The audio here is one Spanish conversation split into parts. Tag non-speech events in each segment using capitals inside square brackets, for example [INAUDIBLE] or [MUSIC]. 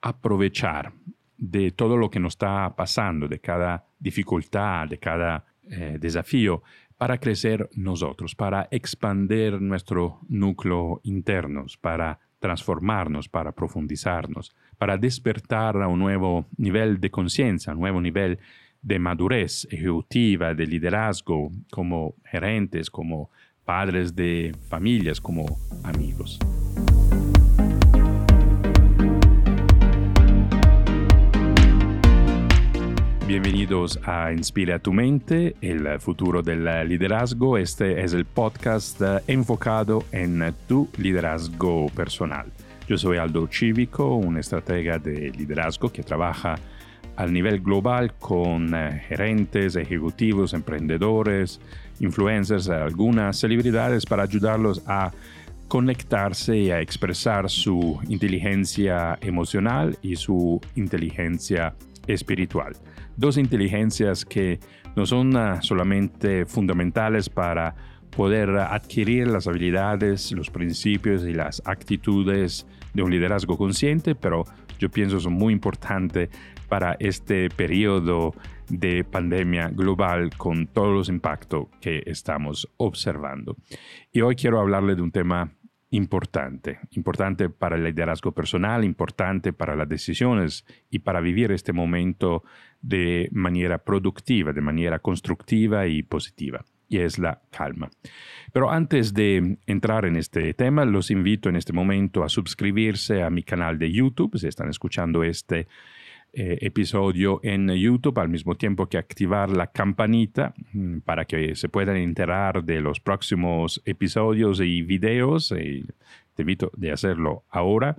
aprovechar de todo lo que nos está pasando, de cada dificultad, de cada eh, desafío, para crecer nosotros, para expandir nuestro núcleo interno, para transformarnos, para profundizarnos, para despertar a un nuevo nivel de conciencia, un nuevo nivel de madurez ejecutiva, de liderazgo, como gerentes, como padres de familias, como amigos. Bienvenidos a Inspira tu mente, el futuro del liderazgo. Este es el podcast eh, enfocado en tu liderazgo personal. Yo soy Aldo Cívico, un estratega de liderazgo que trabaja al nivel global con eh, gerentes, ejecutivos, emprendedores, influencers, algunas celebridades para ayudarlos a conectarse y a expresar su inteligencia emocional y su inteligencia espiritual dos inteligencias que no son ah, solamente fundamentales para poder adquirir las habilidades, los principios y las actitudes de un liderazgo consciente, pero yo pienso son muy importantes para este periodo de pandemia global con todos los impactos que estamos observando. Y hoy quiero hablarle de un tema importante, importante para el liderazgo personal, importante para las decisiones y para vivir este momento de manera productiva, de manera constructiva y positiva, y es la calma. Pero antes de entrar en este tema, los invito en este momento a suscribirse a mi canal de YouTube, si están escuchando este eh, episodio en YouTube al mismo tiempo que activar la campanita mm, para que se puedan enterar de los próximos episodios y videos. Te invito a hacerlo ahora.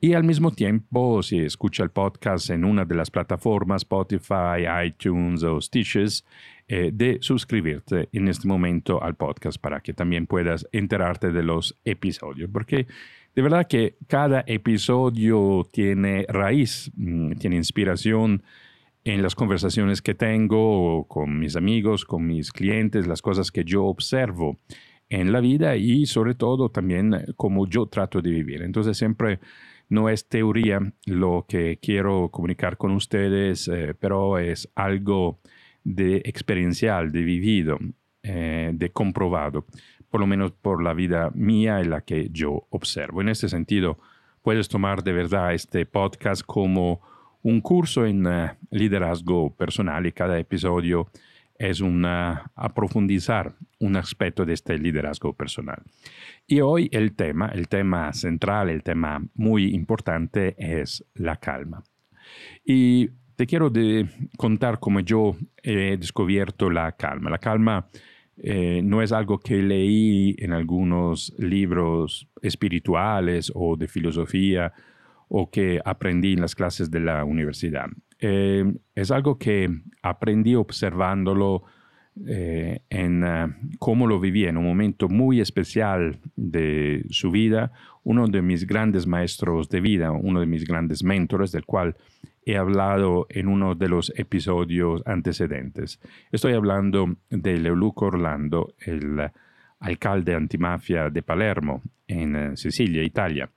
Y al mismo tiempo, si escucha el podcast en una de las plataformas, Spotify, iTunes o Stitches, eh, de suscribirte en este momento al podcast para que también puedas enterarte de los episodios. Porque de verdad que cada episodio tiene raíz, mm, tiene inspiración en las conversaciones que tengo con mis amigos, con mis clientes, las cosas que yo observo en la vida y sobre todo también cómo yo trato de vivir. Entonces siempre no es teoría lo que quiero comunicar con ustedes, eh, pero es algo de experiencial, de vivido, eh, de comprobado por lo menos por la vida mía y la que yo observo. En este sentido, puedes tomar de verdad este podcast como un curso en eh, liderazgo personal y cada episodio es una, a profundizar un aspecto de este liderazgo personal. Y hoy el tema, el tema central, el tema muy importante es la calma. Y te quiero contar cómo yo he descubierto la calma. La calma eh, no es algo que leí en algunos libros espirituales o de filosofía o que aprendí en las clases de la universidad. Eh, es algo que aprendí observándolo eh, en cómo lo vivía en un momento muy especial de su vida, uno de mis grandes maestros de vida, uno de mis grandes mentores, del cual he hablado en uno de los episodios antecedentes. Estoy hablando de Leoluco Orlando, el alcalde antimafia de Palermo, en eh, Sicilia, Italia.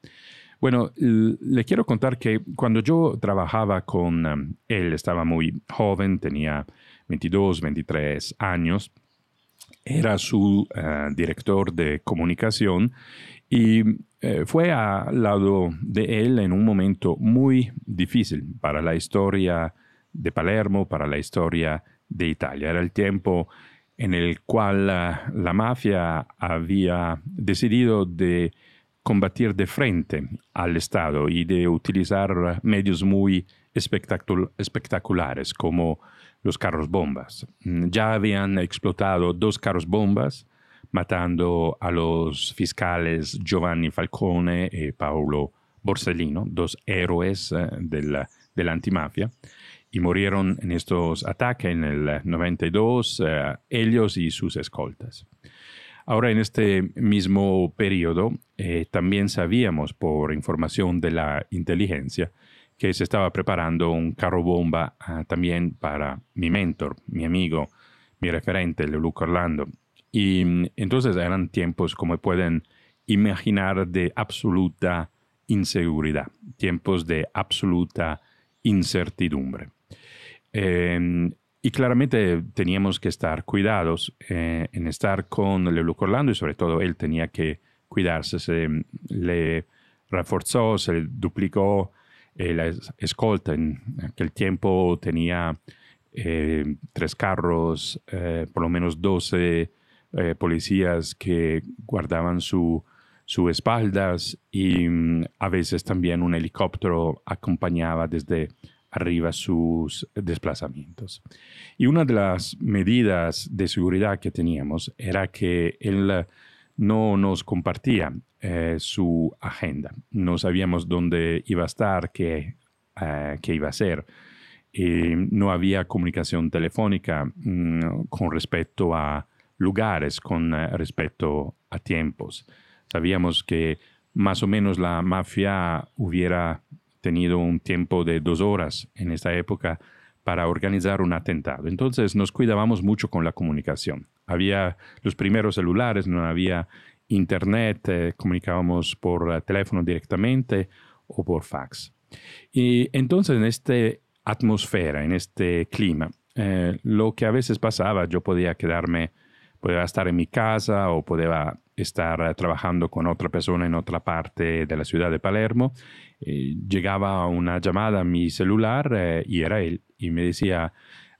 Bueno, le quiero contar que cuando yo trabajaba con eh, él, estaba muy joven, tenía 22, 23 años, era su eh, director de comunicación y eh, fue al lado de él en un momento muy difícil para la historia de Palermo, para la historia de Italia. Era el tiempo en el cual la, mafia había decidido de combatir de frente al Estado y de utilizar medios muy espectaculares como los carros bombas. Ya habían explotado dos carros bombas matando a los fiscales Giovanni Falcone y Paolo Borsellino, dos héroes eh, de, la, antimafia, y murieron en estos ataques en el 92 eh, ellos y sus escoltas. Ahora, en este mismo periodo, eh, también sabíamos por información de la inteligencia que se estaba preparando un carro bomba ah, también para mi mentor, mi amigo, mi referente, Luca Orlando, y mm, entonces eran tiempos, como pueden imaginar, de absoluta inseguridad, tiempos de absoluta incertidumbre. Em, y claramente teníamos que estar cuidados eh, en estar con Leoluc Orlando y sobre todo él tenía que cuidarse. Se le reforzó, se duplicó eh, la escolta. En aquel tiempo tenía eh, tres carros, por lo menos 12 policías que guardaban su, sus espaldas y mm, a veces también un helicóptero acompañaba desde arriba sus desplazamientos. Y una de las medidas de seguridad que teníamos era que él no nos compartía eh, su agenda. No sabíamos dónde iba a estar, qué, eh, qué iba a hacer. No había comunicación telefónica mm, con respecto a lugares, con eh, respecto a tiempos. Sabíamos que más o menos la mafia hubiera tenido un tiempo de dos horas en esta época para organizar un atentado. Entonces nos cuidábamos mucho con la comunicación. Había los primeros celulares, no había internet, eh, comunicábamos por teléfono directamente o por fax. Y entonces en esta atmósfera, en este clima, eh, lo que a veces pasaba, yo podía quedarme, podía estar en mi casa o podía estar trabajando con otra persona en otra parte de la ciudad de Palermo. Eh, llegaba una llamada a mi celular eh, y era él y me decía,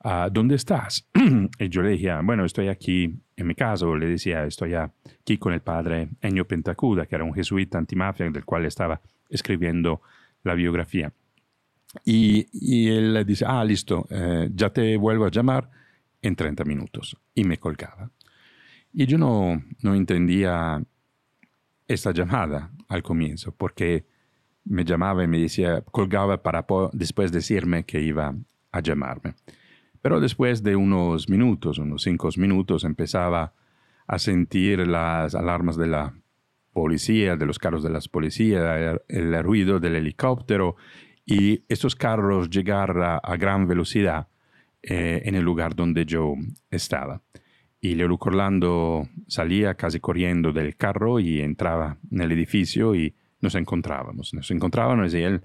ah, ¿dónde estás? [CLEARS THROAT] y yo le decía, bueno, estoy aquí en mi casa, o le decía, estoy aquí con el padre Ennio Pentacuda, que era un jesuita antimafia del cual estaba escribiendo la biografía. Y, y él dice, ah, listo, eh, ya te vuelvo a llamar en 30 minutos. Y me colgaba. Y yo no, no entendía esta llamada al comienzo, porque me llamaba y me decía, colgaba para después decirme que iba a llamarme. Pero después de unos minutos, unos cinco minutos, empezaba a sentir las alarmas de la policía, de los carros de las policías, el, ruido del helicóptero y estos carros llegar a, gran velocidad eh, en el lugar donde yo estaba y Leoluc Orlando salía casi corriendo del carro y entraba en el edificio y nos encontrábamos. Nos encontrábamos y él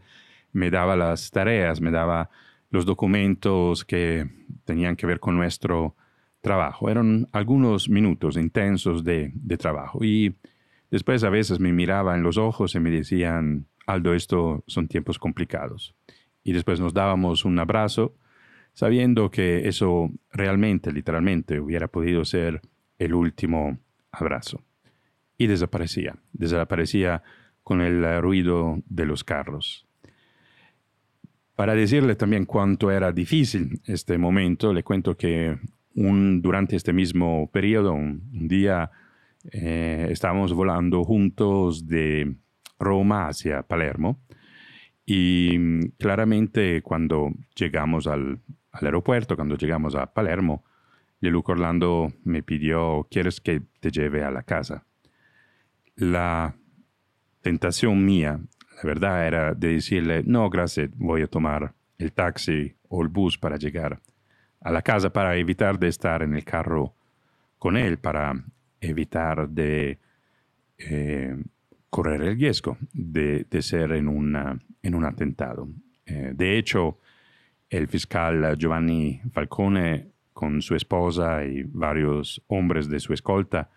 me daba las tareas, me daba los documentos que tenían que ver con nuestro trabajo. Eran algunos minutos intensos de, trabajo y después a veces me miraba en los ojos y me decían, Aldo, esto son tiempos complicados. Y después nos dábamos un abrazo sabiendo que eso realmente, literalmente, hubiera podido ser el último abrazo. Y desaparecía, desaparecía con el ruido de los carros. Para decirle también cuánto era difícil este momento, le cuento que un, durante este mismo periodo, un, día, eh, estábamos volando juntos de Roma hacia Palermo y claramente cuando llegamos al, al aeropuerto, cuando llegamos a Palermo, Leluc Orlando me pidió, ¿quieres que te lleve a la casa? La tentación mía, la verdad, era de decirle, no, gracias, voy a tomar el taxi o el bus para llegar a la casa para evitar de estar en el carro con él, para evitar de eh, correr el riesgo de, ser en, en un atentado. Eh, de hecho, el fiscal Giovanni Falcone con su esposa y varios hombres de su escolta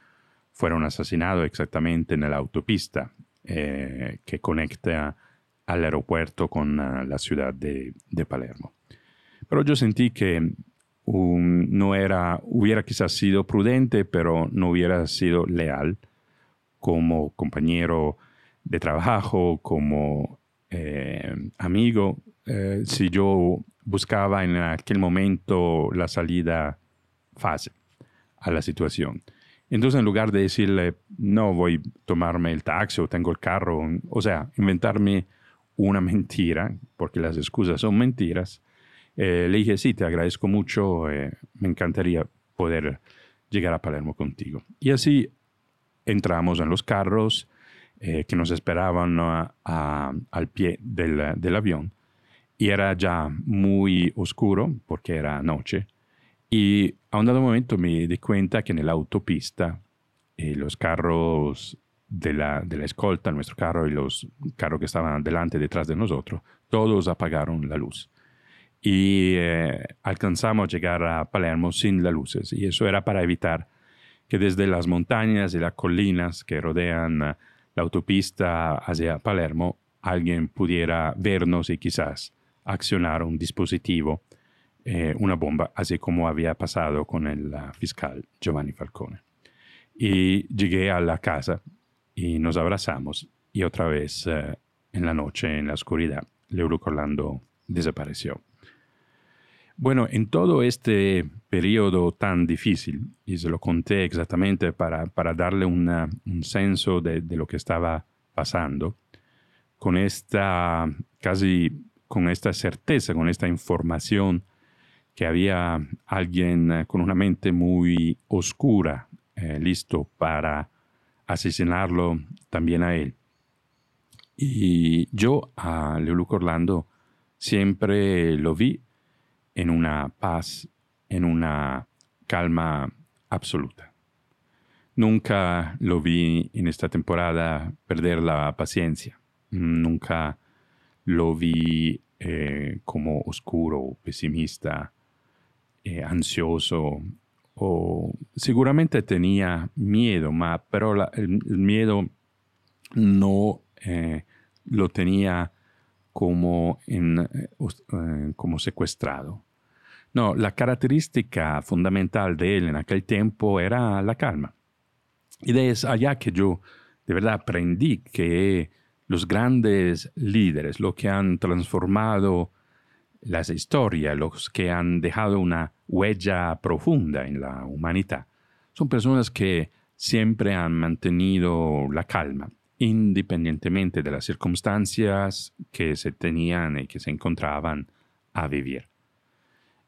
fueron asesinados exactamente en la autopista eh, que conecta al aeropuerto con uh, la ciudad de, Palermo. Pero yo sentí que um, no era, hubiera quizás sido prudente, pero no hubiera sido leal como compañero de trabajo, como eh, amigo, eh, si yo buscaba en aquel momento la salida fácil a la situación. Entonces, en lugar de decirle, no voy a tomarme el taxi o tengo el carro, o sea, inventarme una [LAUGHS] mentira, porque las excusas son mentiras, eh, le dije, sí, te agradezco mucho, eh, me encantaría poder llegar a Palermo contigo. Y así entramos en los carros eh, que nos esperaban al pie del avión y era ya muy oscuro porque era noche. Y a un dado momento me di cuenta que en la autopista eh, los carros de la, de la escolta, nuestro carro y los carros que estaban delante detrás de nosotros, todos apagaron la luz. Y eh, alcanzamos a llegar a Palermo sin las luces. Y eso era para evitar que desde las montañas y las colinas que rodean eh, la autopista hacia Palermo, alguien pudiera vernos y quizás accionar un dispositivo, eh, una bomba, así como había pasado con el fiscal Giovanni Falcone. Y llegué a la casa y nos abrazamos y otra vez eh, en la noche, en la oscuridad, Leoluco Orlando desapareció. Bueno, en todo este periodo tan difícil, y se lo conté exactamente para, para darle un senso de, de, lo que estaba pasando, con esta casi con esta certeza, con esta información que había alguien eh, con una mente muy oscura eh, listo para asesinarlo también a él. Y yo a Leoluco Orlando siempre lo vi en una paz, en una calma absoluta. Nunca lo vi en esta temporada perder la paciencia. Nunca lo vi eh, como oscuro, pesimista, eh, ansioso, o seguramente tenía miedo, ma, pero el, miedo no eh, lo tenía como, en, como secuestrado. No, la característica fundamental de él en aquel tiempo era la calma. Y de allá que yo de verdad aprendí que los grandes líderes, los que han transformado las historias, los que han dejado una huella profunda en la humanidad, son personas que siempre han mantenido la calma, independientemente de las circunstancias que se tenían y que se encontraban a vivir.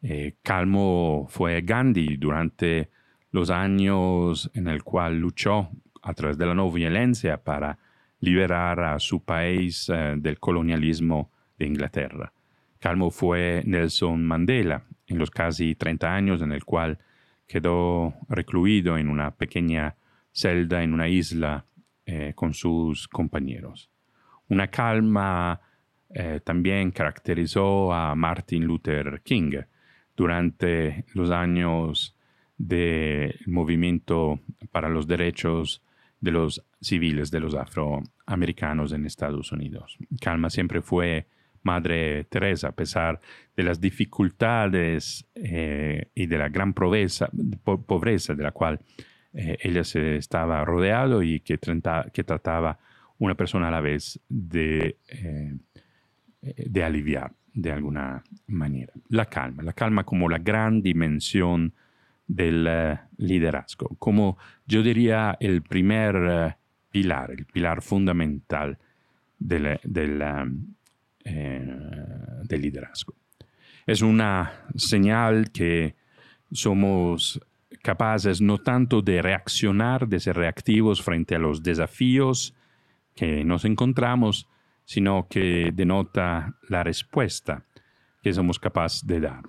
Eh, calmo fue Gandhi durante los años en el cual luchó a través de la no violencia para liberar a su país eh, del colonialismo de Inglaterra. Calmo fue Nelson Mandela en los casi 30 años en el cual quedó recluido en una pequeña celda en una isla eh, con sus compañeros. Una calma eh, también caracterizó a Martin Luther King durante los años del movimiento para los derechos de los civiles, de los afroamericanos en Estados Unidos. Calma siempre fue Madre Teresa, a pesar de las dificultades eh, y de la gran pobreza, de la cual eh, ella se estaba rodeado y que, que, trataba una persona a la vez de, eh, de aliviar de alguna manera. La calma, la calma como la gran dimensión del eh, liderazgo, como yo diría el primer eh, pilar, el pilar fundamental del, del, eh, del liderazgo. Es una señal que somos capaces no tanto de reaccionar, de ser reactivos frente a los desafíos que nos encontramos, sino que denota la respuesta que somos capaces de dar.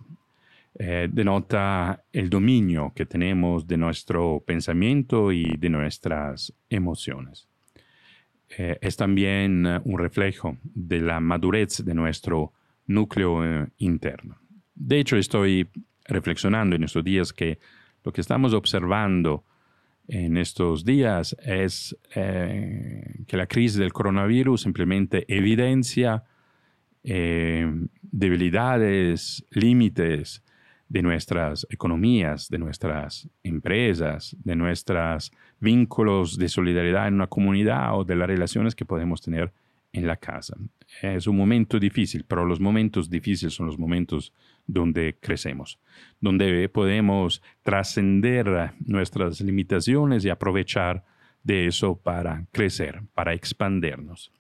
Eh, denota el dominio que tenemos de nuestro pensamiento y de nuestras emociones. Eh, es también eh, un reflejo de la madurez de nuestro núcleo interno. De hecho, estoy reflexionando en estos días que lo que estamos observando en estos días es que la crisis del coronavirus simplemente evidencia debilidades, límites de nuestras economías, de nuestras empresas, de nuestros vínculos de solidaridad en una comunidad o de las relaciones que podemos tener en la casa. Es un momento difícil, pero los momentos difíciles son los momentos donde crecemos, donde podemos trascender nuestras limitaciones y aprovechar de eso para crecer, para expandernos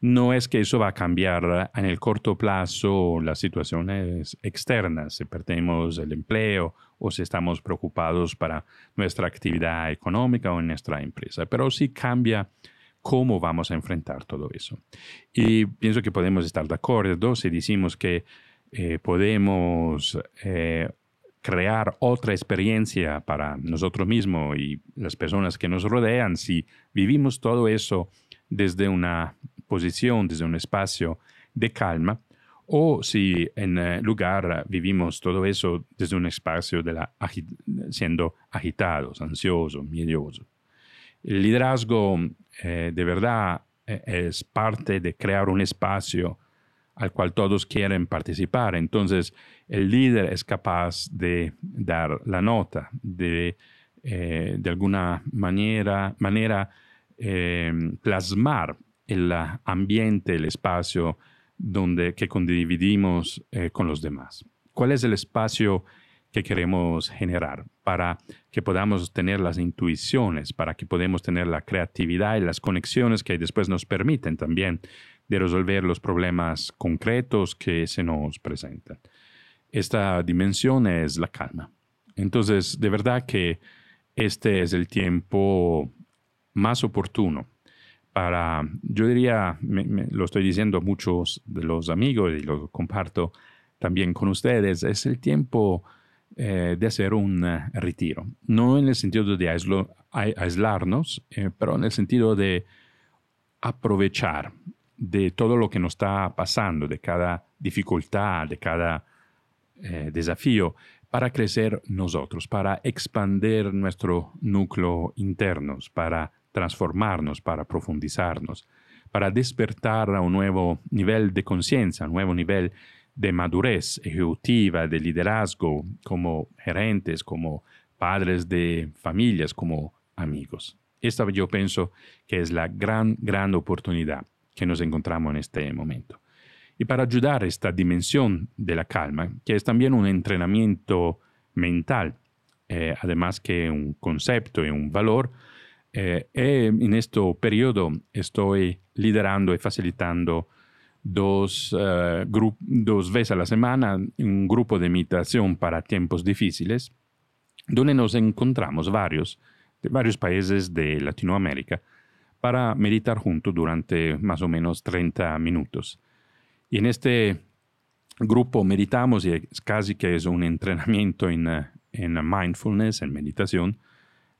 no es que eso va a cambiar en el corto plazo las situaciones externas, si perdemos el empleo o si estamos preocupados para nuestra actividad económica o en nuestra empresa, pero sí cambia cómo vamos a enfrentar todo eso. Y pienso que podemos estar de acuerdo si decimos que eh, podemos eh, crear otra experiencia para nosotros mismos y las personas que nos rodean si vivimos todo eso desde una posición, desde un espacio de calma, o si en eh, lugar vivimos todo eso desde un espacio de la siendo agitados, ansiosos, miedosos. El liderazgo eh, de verdad eh, es parte de crear un espacio al cual todos quieren participar. Entonces, el líder es capaz de dar la nota, de, de alguna manera, manera plasmar el ambiente, el espacio donde, que condividimos eh, con los demás. ¿Cuál es el espacio que queremos generar para que podamos tener las intuiciones, para que podamos tener la creatividad y las conexiones que después nos permiten también de resolver los problemas concretos que se nos presentan? Esta dimensión es la calma. Entonces, de verdad que este es el tiempo más oportuno para, yo diría, lo estoy diciendo a muchos de los amigos y lo comparto también con ustedes, es el tiempo eh, de hacer un eh, retiro. No en el sentido de aislarnos, eh, pero en el sentido de aprovechar de todo lo que nos está pasando, de cada dificultad, de cada desafío, para crecer nosotros, para expandir nuestro núcleo interno, para transformarnos, para profundizarnos, para despertar a un nuevo nivel de conciencia, un nuevo nivel de madurez ejecutiva, de liderazgo, como gerentes, como padres de familias, como amigos. Esta yo pienso que es la gran, gran oportunidad que nos encontramos en este momento. Y para ayudar a esta dimensión de la calma, que es también un entrenamiento mental, eh, además que un concepto y un valor, eh, en este periodo estoy liderando y facilitando dos, uh, dos veces a la semana un grupo de meditación para tiempos difíciles, donde nos encontramos varios de varios países de Latinoamérica para meditar juntos durante más o menos 30 minutos. Y en este grupo meditamos y es casi que es un entrenamiento en, en mindfulness, en meditación,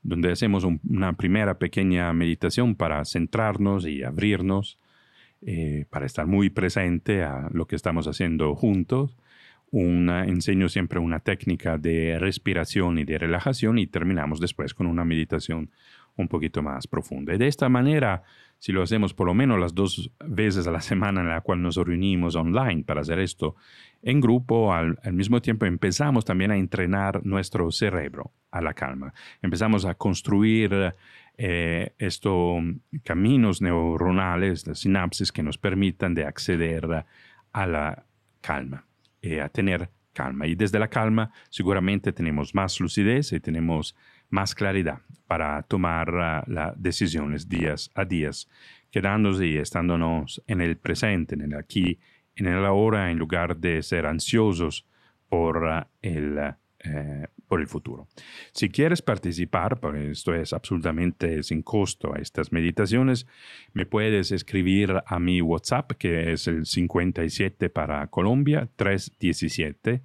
donde hacemos una primera pequeña meditación para centrarnos y abrirnos, eh, para estar muy presente a lo que estamos haciendo juntos. Una, enseño siempre una técnica de respiración y de relajación y terminamos después con una meditación un poquito más profunda. Y de esta manera, si lo hacemos por lo menos las dos veces a la semana en la cual nos reunimos online para hacer esto en grupo, al, mismo tiempo empezamos también a entrenar nuestro cerebro a la calma. Empezamos a construir eh, estos caminos neuronales, las sinapsis que nos permitan de acceder a la calma, y a tener calma. Y desde la calma seguramente tenemos más lucidez y tenemos más claridad para tomar uh, las decisiones días a días, quedándose y estándonos en el presente, en el aquí, en el ahora, en lugar de ser ansiosos por, uh, el, uh, por el futuro. Si quieres participar, porque esto es absolutamente sin costo a estas meditaciones, me puedes escribir a mi WhatsApp, que es el 57 para Colombia, 317.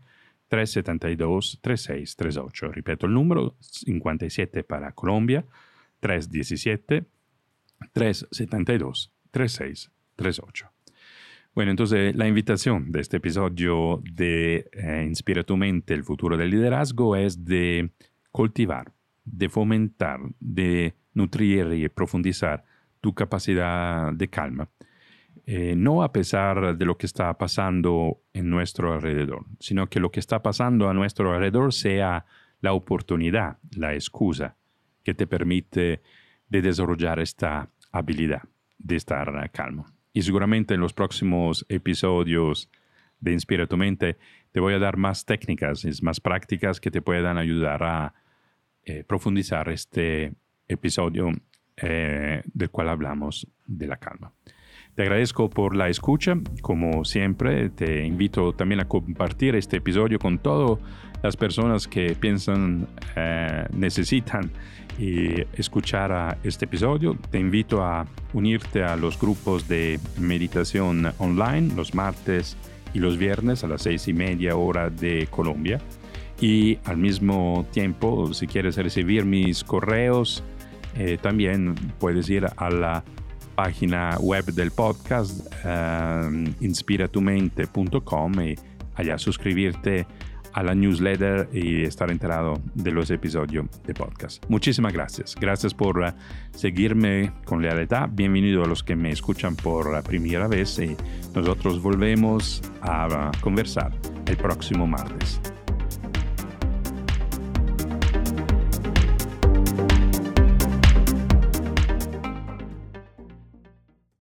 372-3638. Ripeto el número, 57 para Colombia, 317-372-3638. Bueno, entonces la invitación de este episodio de eh, Inspira tu mente, el futuro del liderazgo, es de cultivar, de fomentar, de nutrir y profundizar tu capacidad de calma eh, no a pesar de lo que está pasando en nuestro alrededor, sino que lo que está pasando a nuestro alrededor sea la oportunidad, la excusa que te permite de desarrollar esta habilidad de estar calmo. Y seguramente en los próximos episodios de Inspira tu mente te voy a dar más técnicas, más prácticas que te puedan ayudar a eh, profundizar este episodio eh, del cual hablamos de la calma. Te agradezco por la escucha. Como siempre, te invito también a compartir este episodio con todas las personas que piensan, eh, necesitan y escuchar a este episodio. Te invito a unirte a los grupos de meditación online los martes y los viernes a las seis y media hora de Colombia. Y al mismo tiempo, si quieres recibir mis correos, eh, también puedes ir a la página web del podcast, uh, inspiratumente.com y allá suscribirte a la newsletter y estar enterado de los episodios de podcast. Muchísimas gracias. Gracias por uh, seguirme con lealtad. Bienvenido a los que me escuchan por la primera vez y nosotros volvemos a conversar el próximo martes.